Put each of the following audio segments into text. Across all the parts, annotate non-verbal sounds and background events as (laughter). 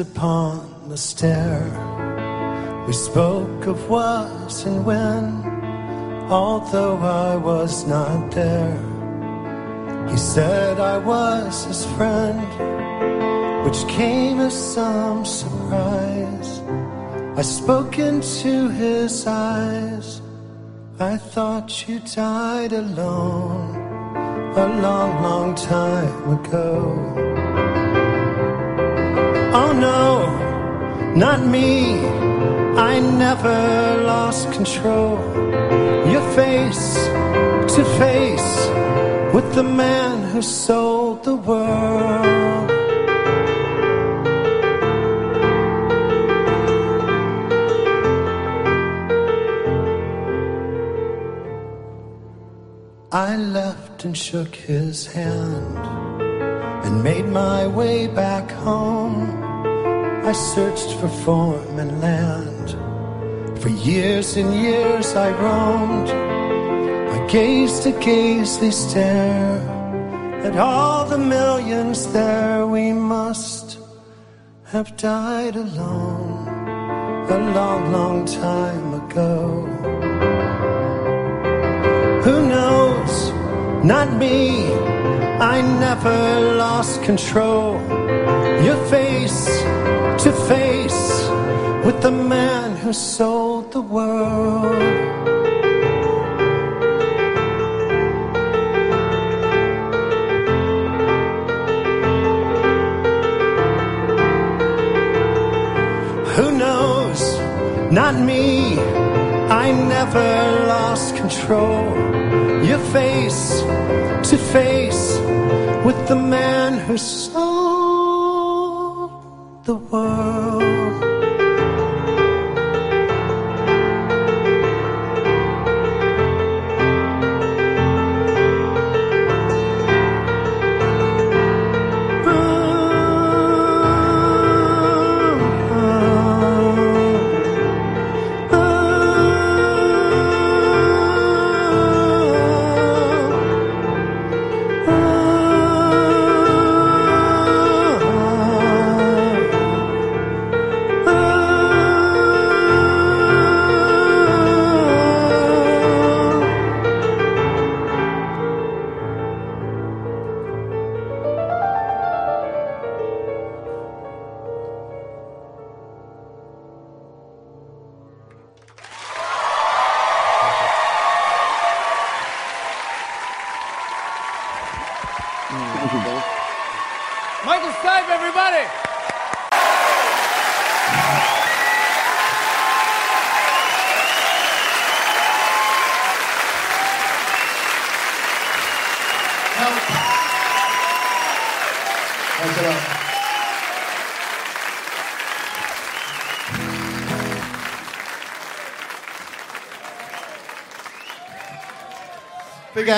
Upon the stair. We spoke of what and when, although I was not there. He said I was his friend, which came as some surprise. I spoke into his eyes. I thought you died alone a long, long time ago. Oh no, not me. I never lost control. Your face to face with the man who sold the world. I left and shook his hand and made my way back home. I searched for form and land. For years and years I roamed. I gazed a gazely stare at all the millions there. We must have died alone a long, long time ago. Who knows? Not me. I never lost control. Your face to the man who sold the world. Who knows? Not me. I never lost control. Your face to face with the man who sold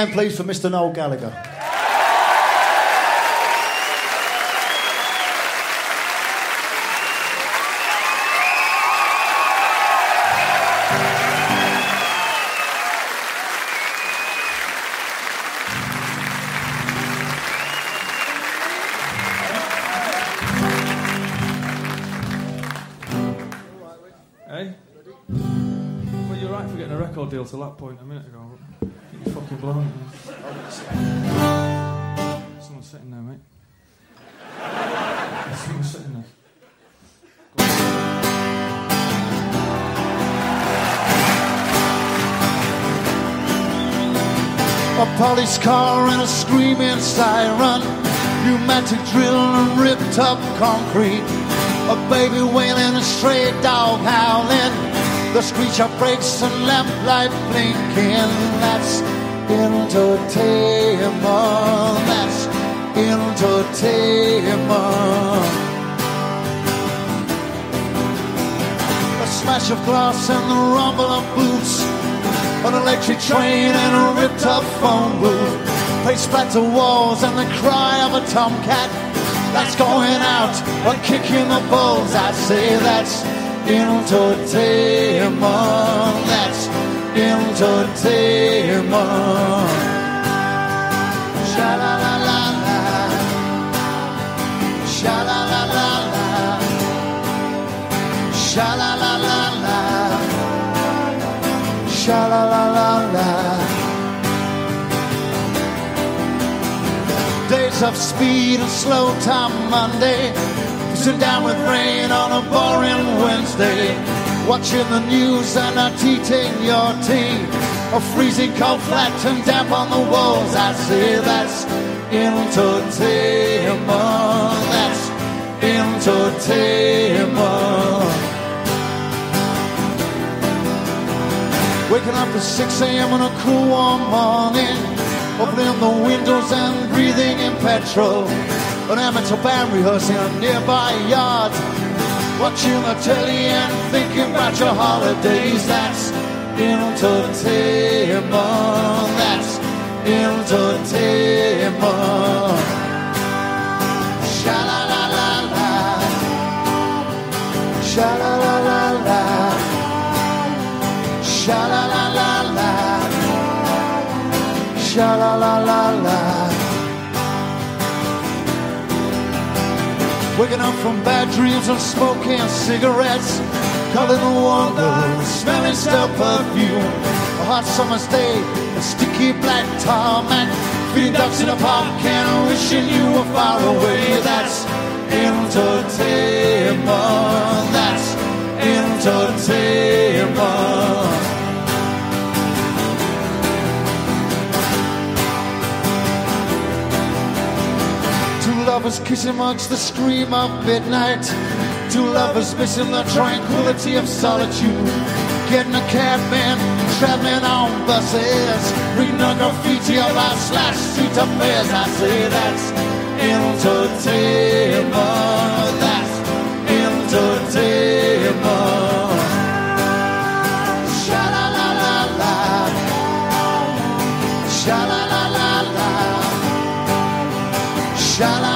hand, please, for Mr. Noel Gallagher. Hey? Well, you're up concrete. A baby wailing, a stray dog howling. The screech of brakes and lamplight blinking. That's entertainment. That's entertainment. A smash of glass and the rumble of boots. An electric train and a ripped up phone booth. They splatter walls and the cry of a tomcat. That's going out, a kicking the balls. I say that's entertainment. That's entertainment. Sha la la la la. Sha la la la la. Sha la la la la. Sha la la la. Of speed and slow time Monday. Sit down with rain on a boring Wednesday. Watching the news and not eating your tea. A freezing cold flat and damp on the walls. I say that's entertainment. That's entertainment. Waking up at 6 a.m. on a cool warm morning. Opening the windows and breathing in petrol. An amateur band rehearsing a nearby yard. Watching the telly and thinking about your holidays. That's entertainment. That's entertainment. Sha la la la la. Sha la la la. Sha. Sha la la la la. Waking up from bad dreams and smoking cigarettes. Calling the wonder, smelling stale perfume. A hot summer's day, a sticky black tarmac. Feeding ducks in a pop can, wishing you were far away. That's entertainment. That's entertainment. Lovers kissing amongst the scream of midnight. Two lovers missing the tranquility of solitude. Getting a cabman, traveling on buses. Reading a graffiti about slash street affairs. I say that's entertainment. That's entertainment. Sha la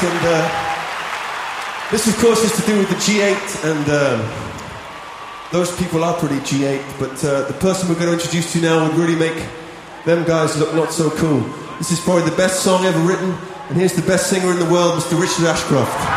And uh, this, of course, is to do with the G8, and um, those people are pretty G8, but uh, the person we're going to introduce to now would really make them guys look not so cool. This is probably the best song ever written, and here's the best singer in the world, Mr. Richard Ashcroft.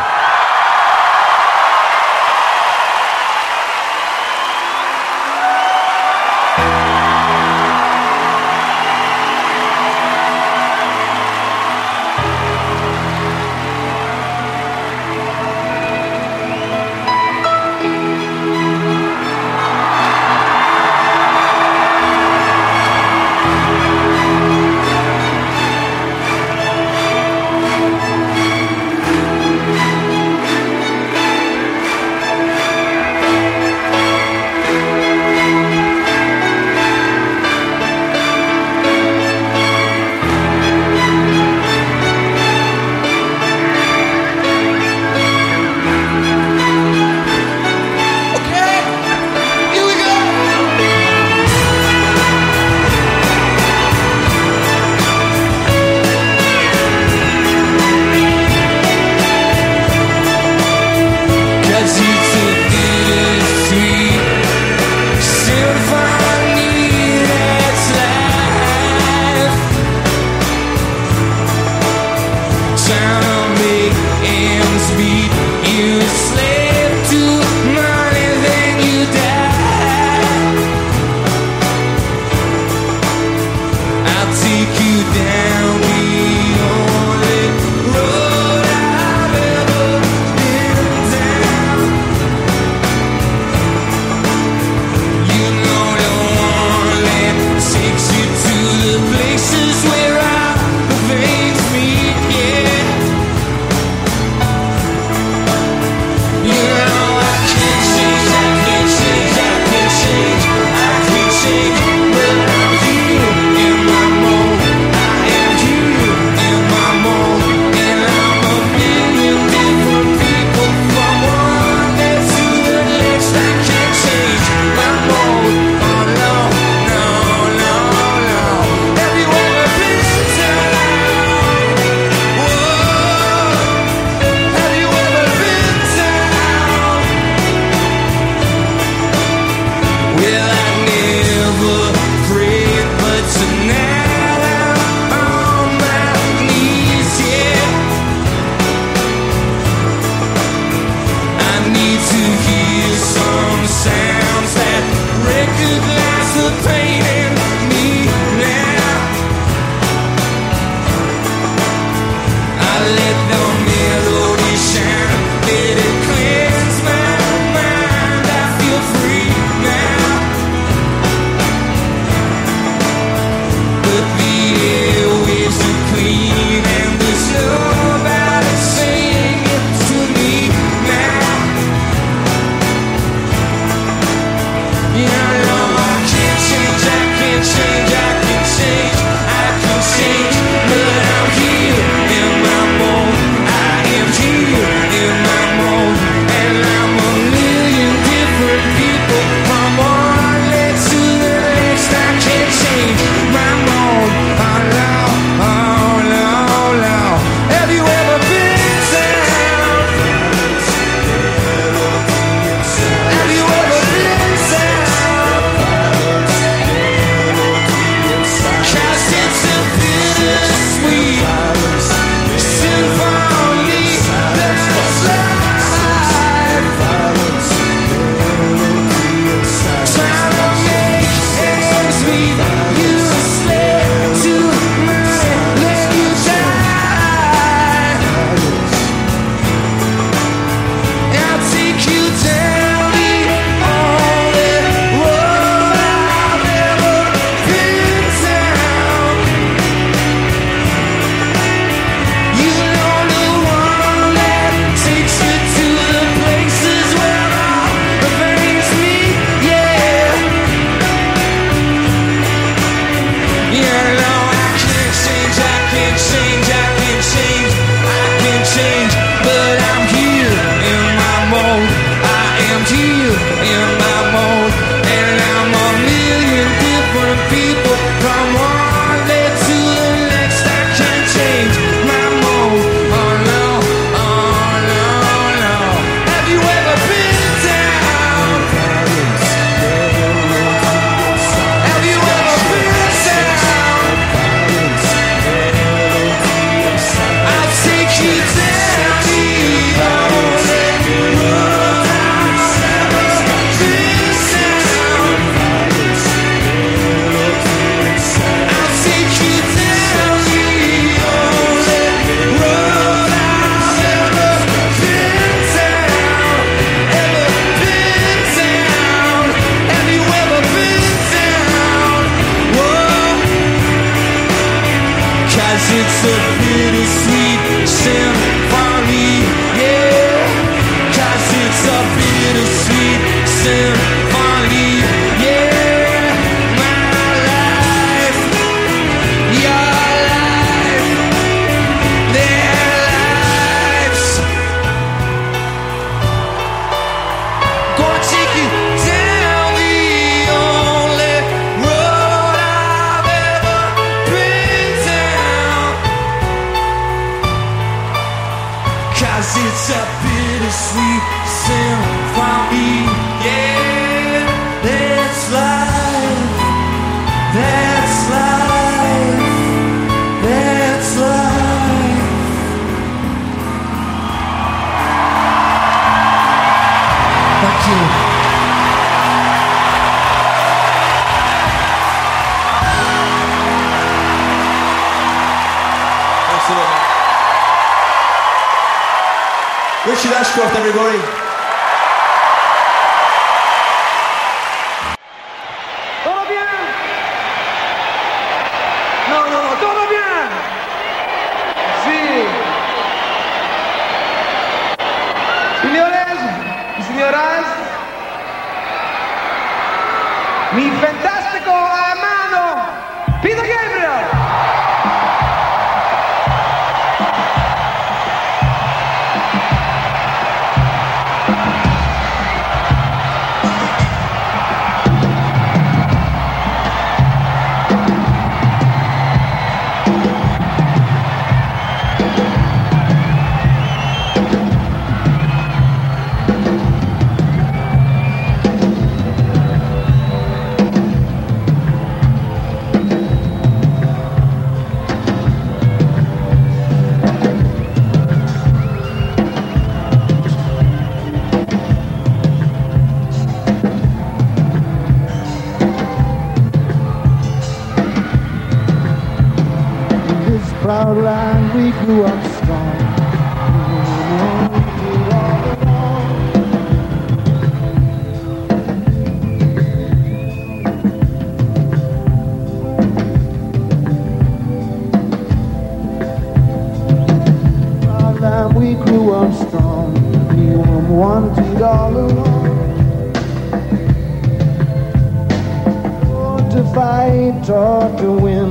fight or to win.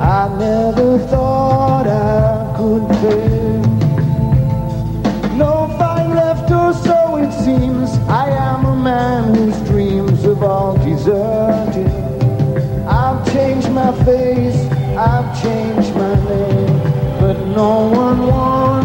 I never thought I could fail. No fight left, or so it seems. I am a man whose dreams have all deserted. I've changed my face, I've changed my name, but no one wants.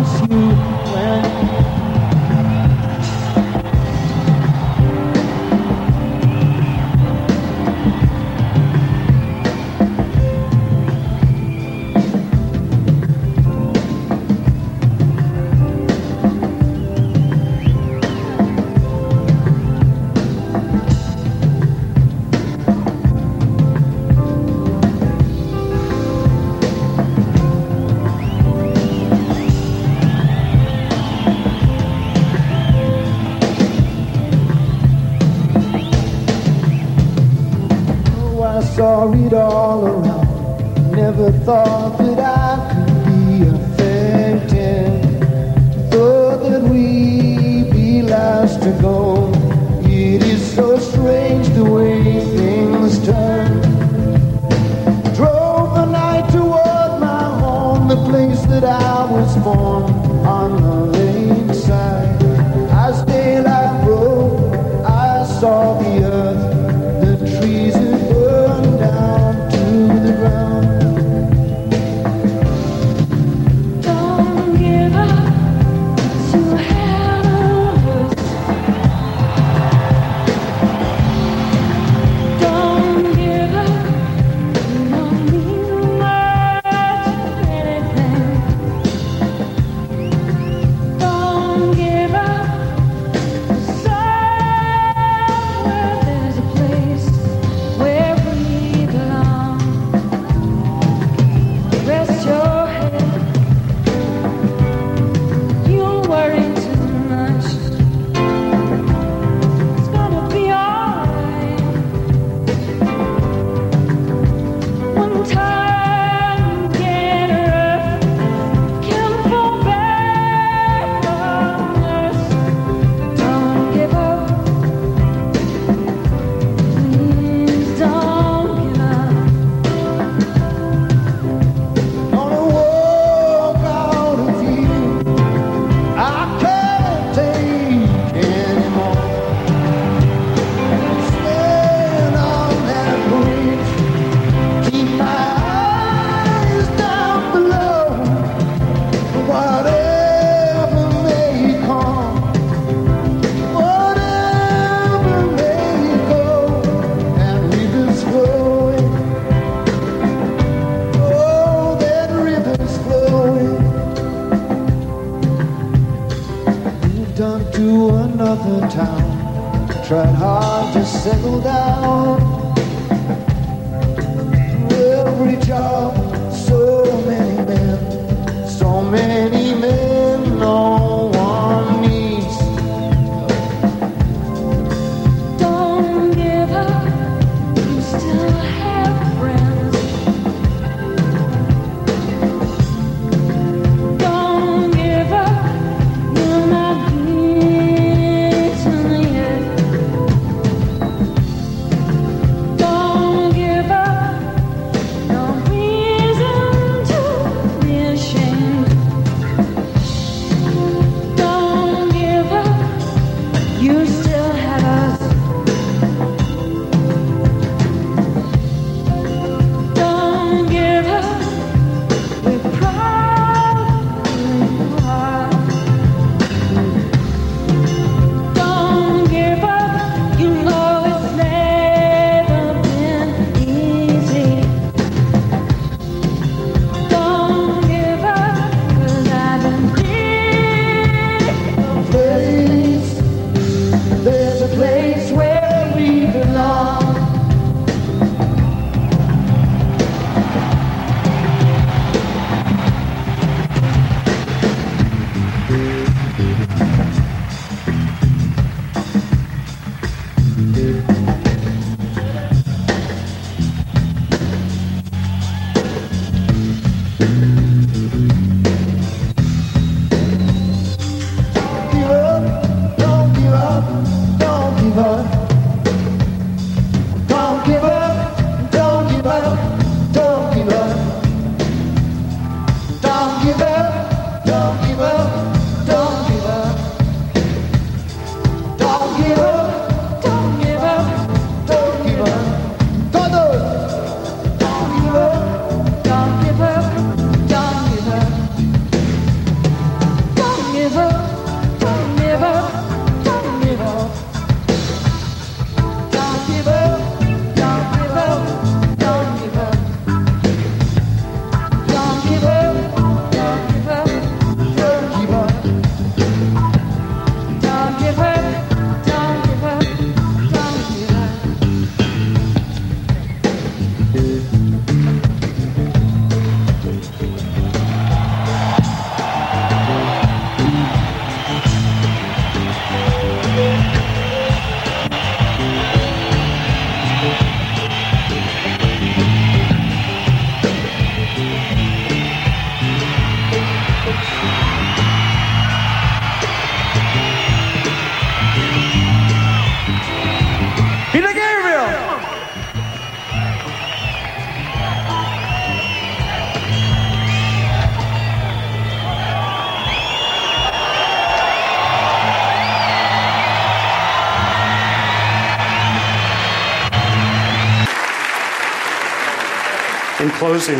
closing,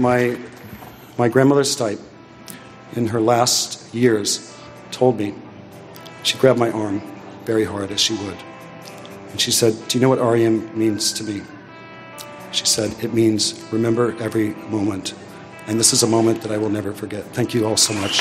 my, my grandmother's type in her last years told me, she grabbed my arm very hard as she would. And she said, Do you know what REM means to me? She said, It means remember every moment. And this is a moment that I will never forget. Thank you all so much.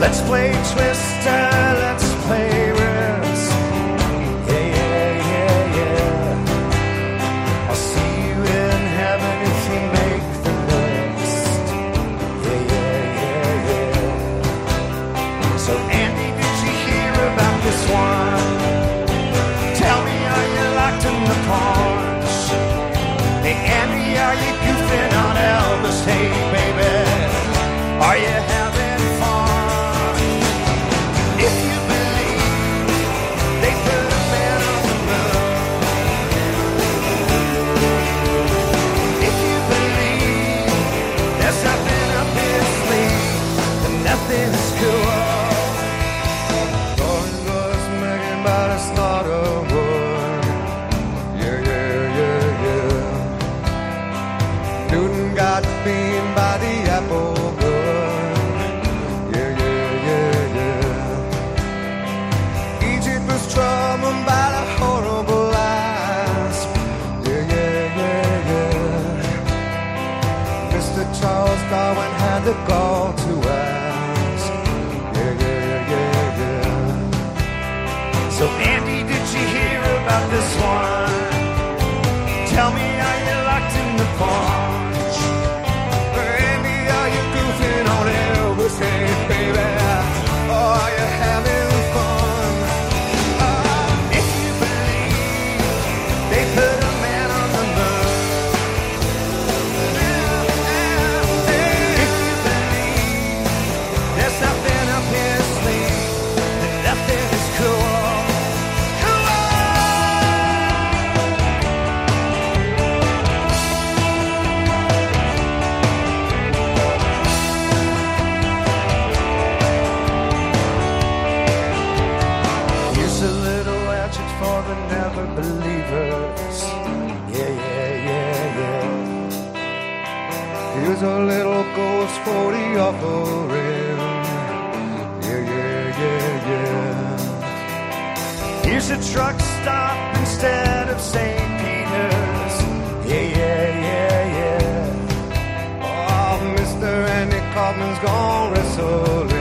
Let's play Twister. for the offering. Yeah, yeah, yeah, yeah. Here's a truck stop instead of St. Peter's. Yeah, yeah, yeah, yeah. Oh, Mr. Andy Kaufman's gone wrestling.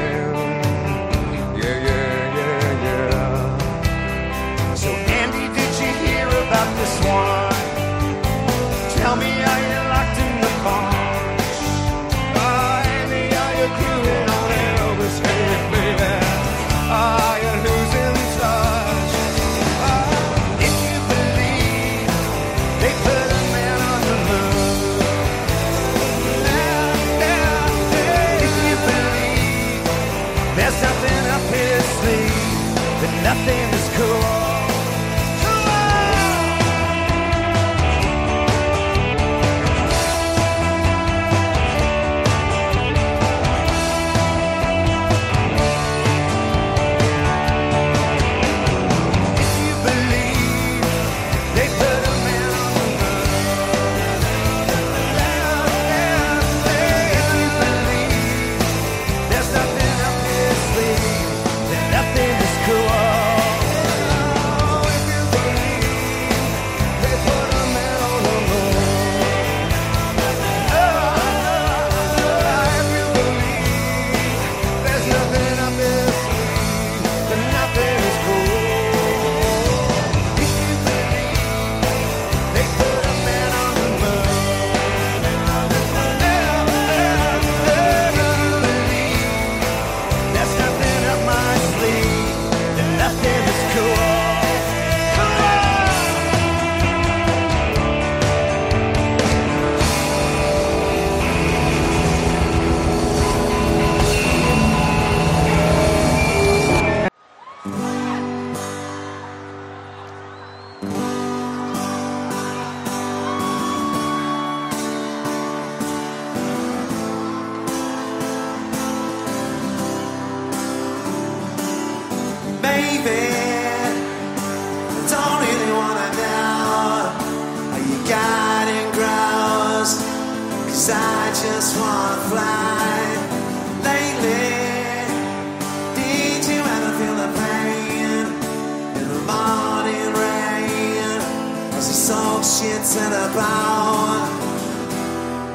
down.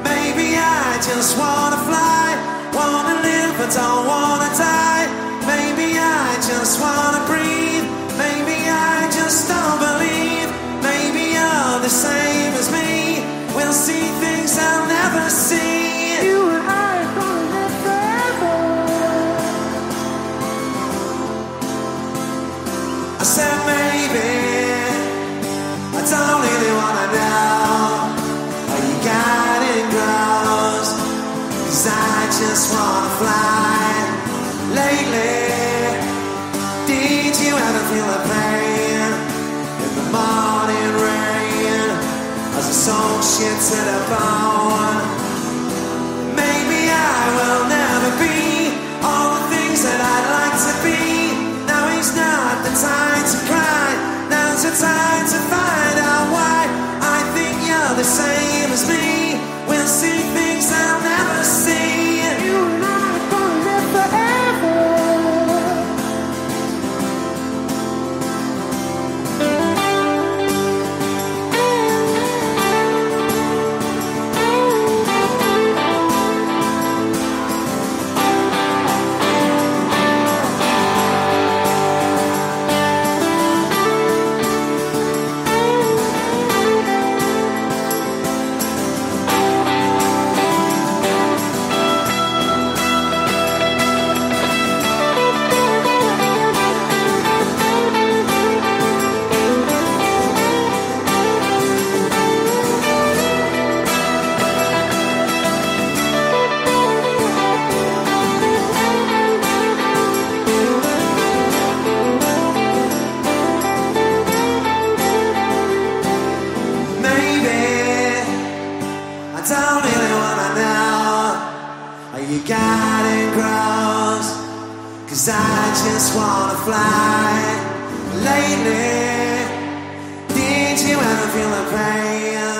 Maybe I just wanna fly, wanna live but don't wanna die. Maybe I just wanna breathe, maybe I just don't believe. Maybe you're the same as me, we'll see fly lately? Did you ever feel the pain in the morning rain as the song shits at a bone? wanna fly lately. Did you ever feel the pain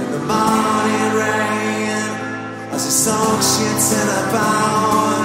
in the morning rain? As you soak shit in a bowl.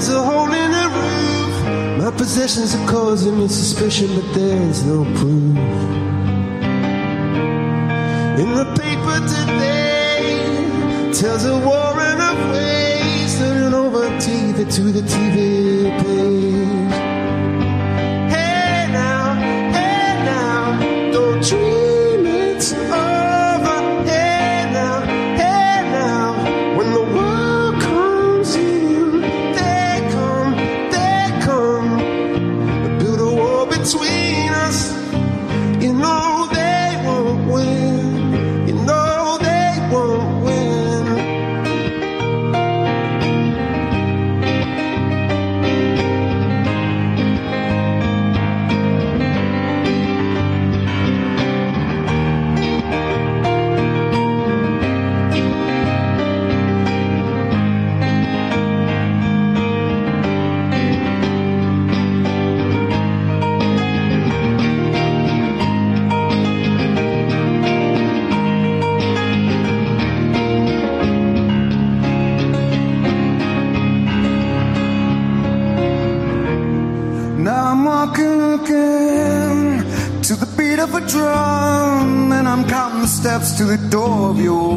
There's a hole in the roof. My possessions are causing me suspicion, but there's no proof. In the paper today, tells a war and a waste, turning over TV to the TV page. to the door of your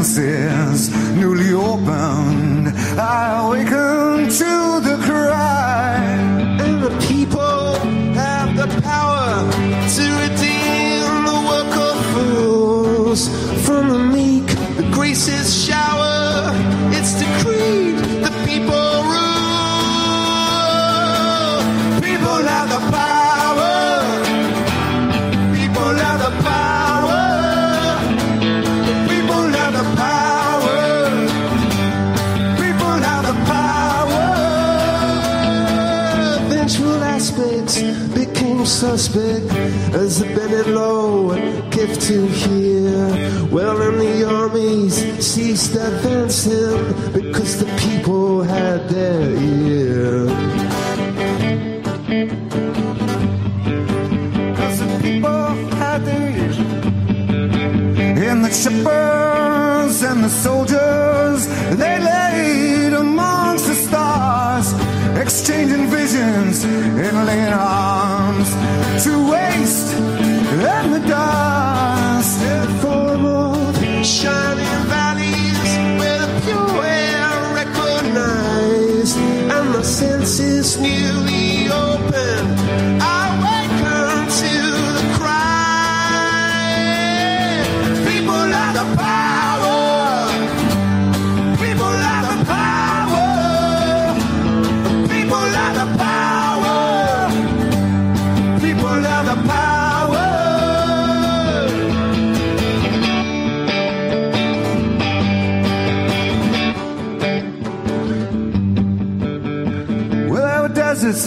my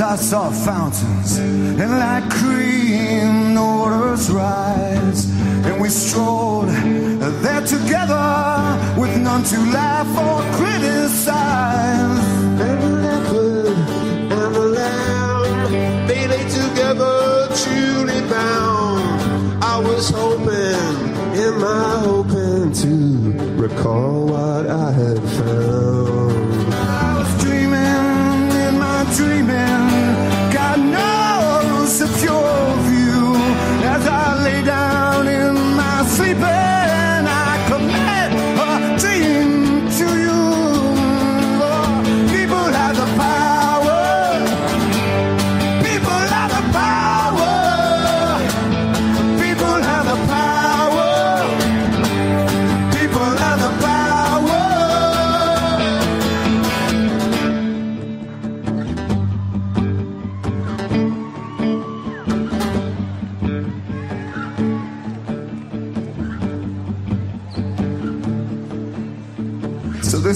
I saw fountains, and like cream, the waters rise. And we strolled there together with none to laugh or criticize. And the leopard and the lamb, they lay together, truly bound. I was hoping, in I hoping, to recall what I had found.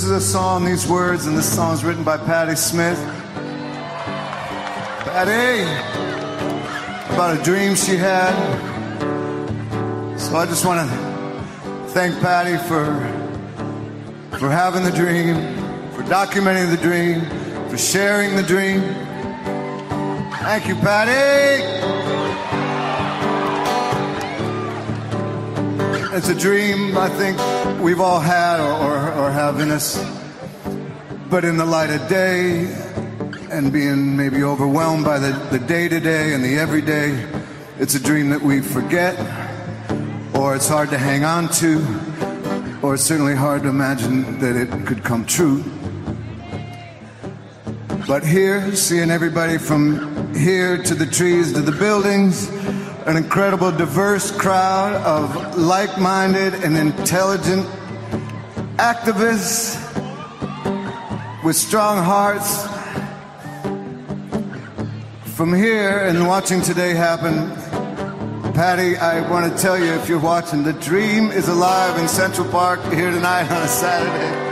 Is a song, these words, and this song is written by Patti Smith. Patti, about a dream she had. So I just want to thank Patti for for having the dream, for documenting the dream, for sharing the dream. Thank you, Patti. It's a dream I think we've all had or, or, have in us. But in the light of day and being maybe overwhelmed by the, the day-to-day and the everyday, it's a dream that we forget or it's hard to hang on to or it's certainly hard to imagine that it could come true. But here, seeing everybody from here to the trees to the buildings, an incredible diverse crowd of like minded and intelligent activists with strong hearts. From here and watching today happen, Patti, I want to tell you if you're watching, the dream is alive in Central Park here tonight on a Saturday.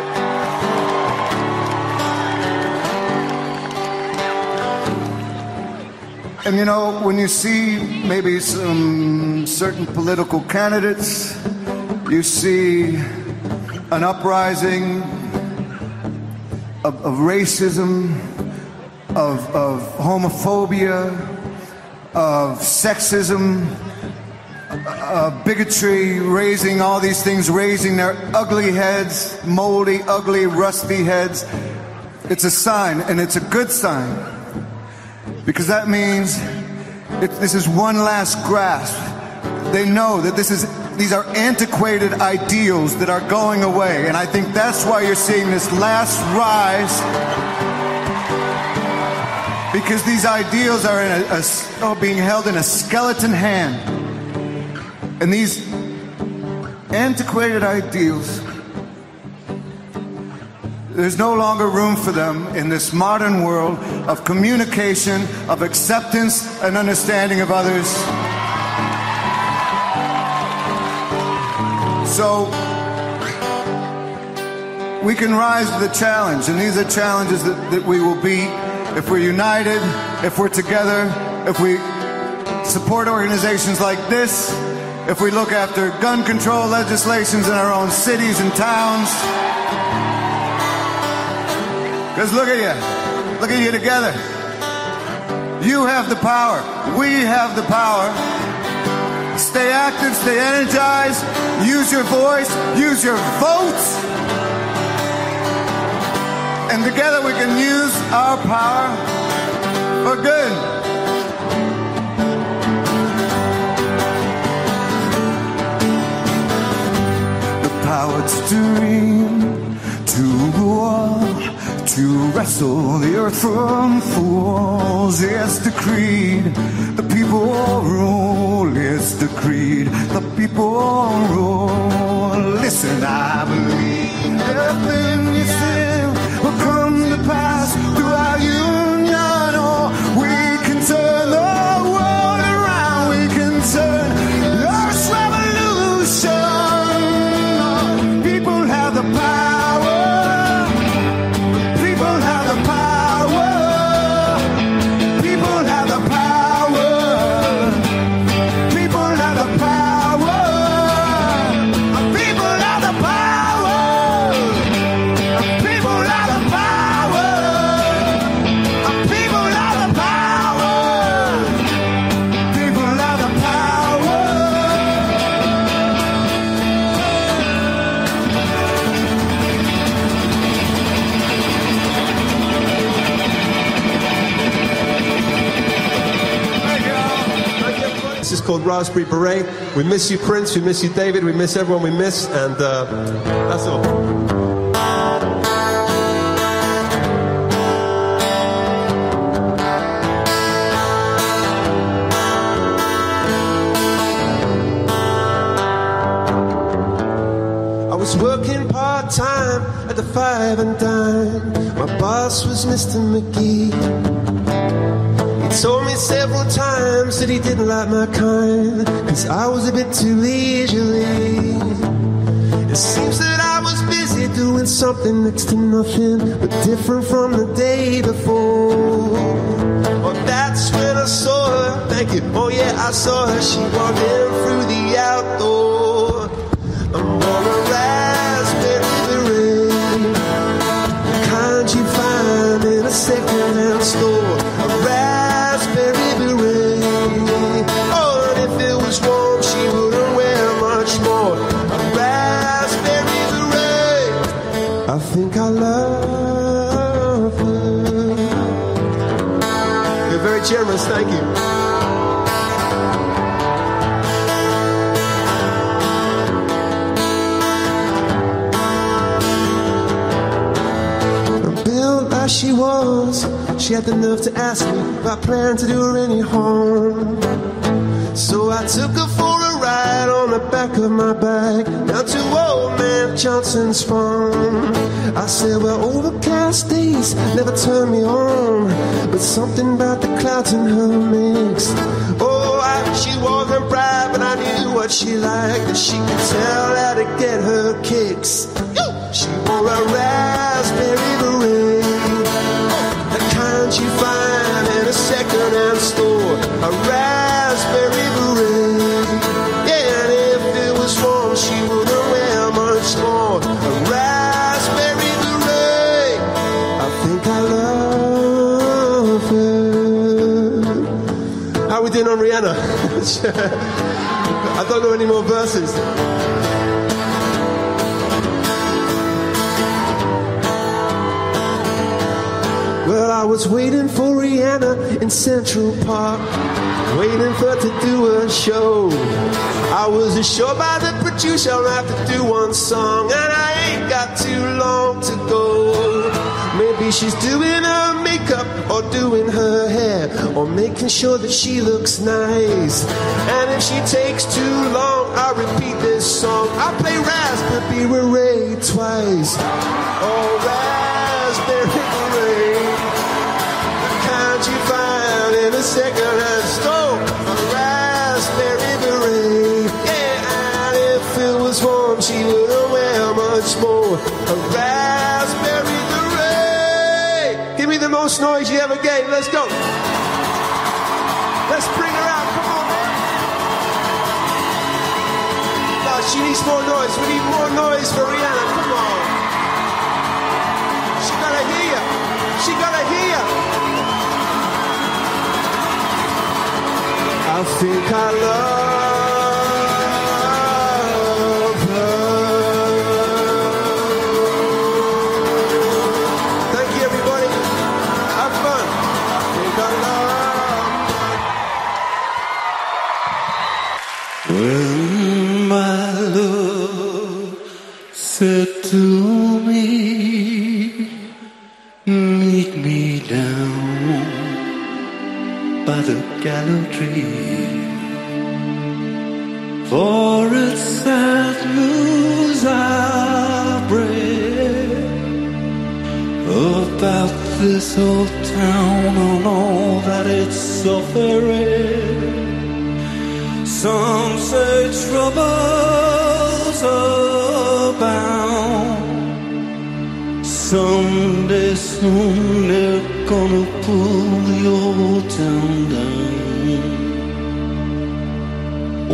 And you know, when you see maybe some certain political candidates, you see an uprising of, of racism, of, of homophobia, of sexism, uh, bigotry, raising all these things, raising their ugly heads, moldy, ugly, rusty heads. It's a sign, and it's a good sign because that means it, this is one last grasp. They know that this is these are antiquated ideals that are going away, and I think that's why you're seeing this last rise. Because these ideals are in a, a, oh, being held in a skeleton hand, and these antiquated ideals there's no longer room for them in this modern world of communication, of acceptance and understanding of others. So we can rise to the challenge, and these are challenges that, that we will beat if we're united, if we're together, if we support organizations like this, if we look after gun control legislations in our own cities and towns. Because look at you. Look at you together. You have the power. We have the power. Stay active, stay energized, use your voice, use your votes. And together we can use our power for good. The power to dream, to war, to wrestle the earth from fools. It's the creed, the people rule. It's the creed, the people rule. Listen, I believe everything you say Raspberry Beret. We miss you, Prince. We miss you, David. We miss everyone we miss, and uh, that's all. I was working part time at the five and dime. My boss was Mr. McGee. He didn't like my kind, cause I was a bit too leisurely. It seems that I was busy doing something next to nothing, but different from the day before. Well, that's when I saw her. Thank you. Oh, yeah, I saw her. She walked in through the outdoor. She had the nerve to ask me if I planned to do her any harm. So I took her for a ride on the back of my bike down to old man Johnson's farm. I said, Well, overcast days never turn me on, but something about the clouds in her mix. Oh, I, she wasn't bright, but I knew what she liked, and she could tell how to get her kicks. She wore a raspberry (laughs) I don't know any more verses. Well, I was waiting for Rihanna in Central Park, waiting for her to do a show. I was assured by the producer I'll have to do one song, and I ain't got too long to go. Maybe she's doing her makeup or doing her hair or making sure that she looks nice. And if she takes too long, I'll repeat this song. I'll play Raspberry Beret twice. Oh, Raspberry find in a second-hand store. A Raspberry Beret. Yeah, and if it was warm, she wouldn't wear much more. A Raspberry the most noise you ever gave. Let's go. Let's bring her out. Come on, man. No, she needs more noise. We need more noise for Rihanna. Come on. She gotta hear you. She gotta hear you. I think I love. For it's sad news I bring about this old town and all that it's suffering. Some say troubles abound. Someday soon they're gonna pull the old town down.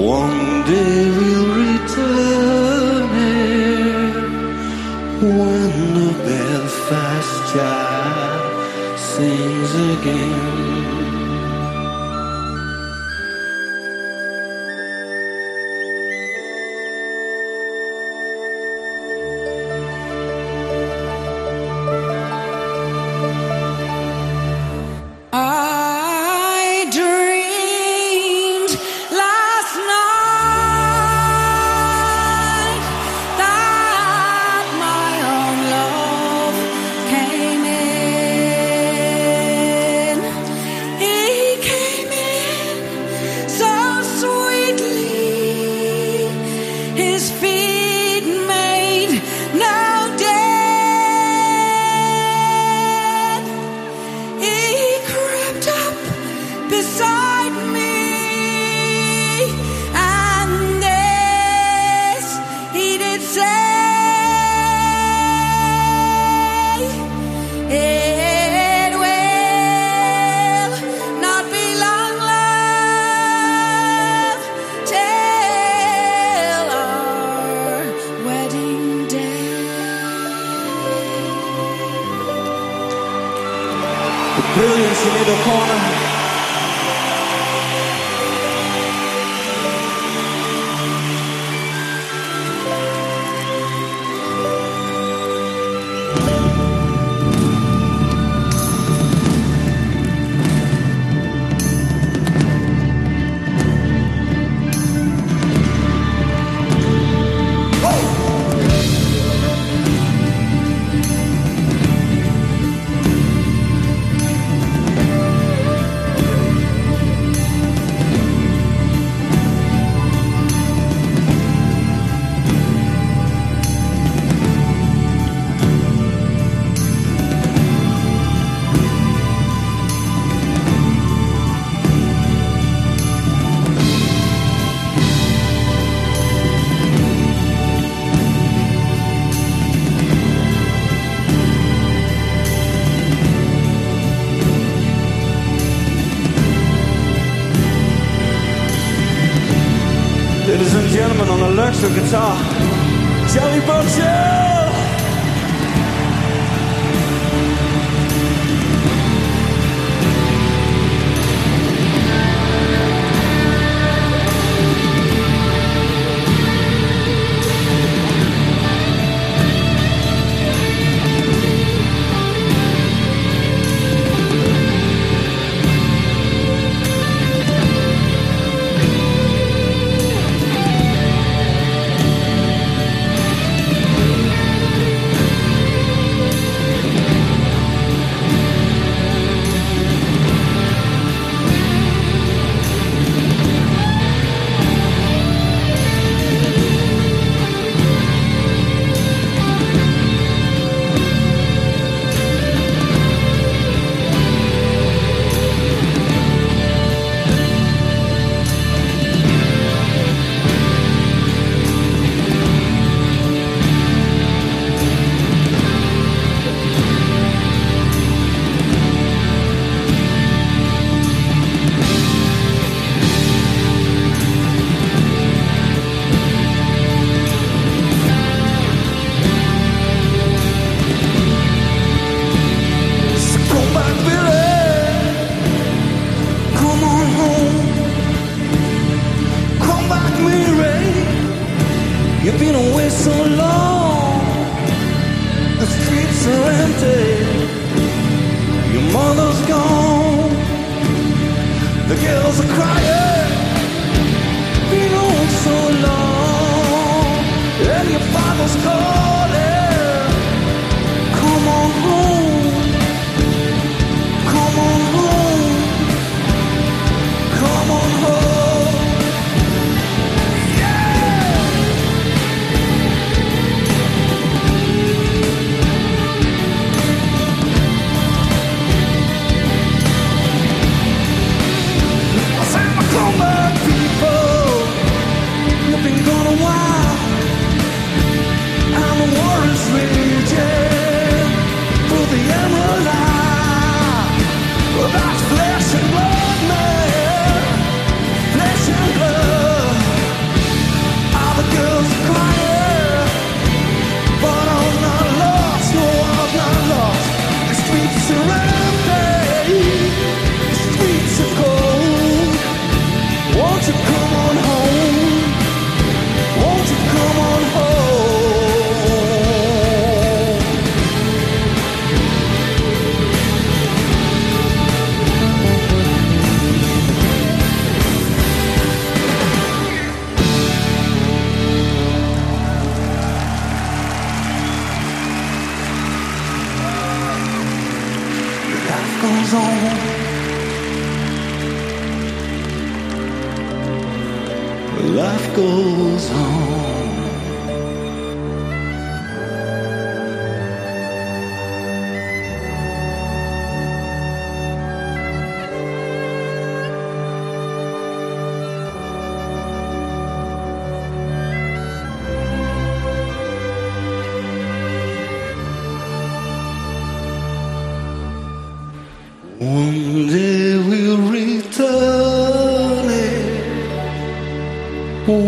One day we'll return here when the Belfast child sings again. Electric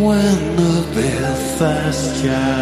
when the Belfast child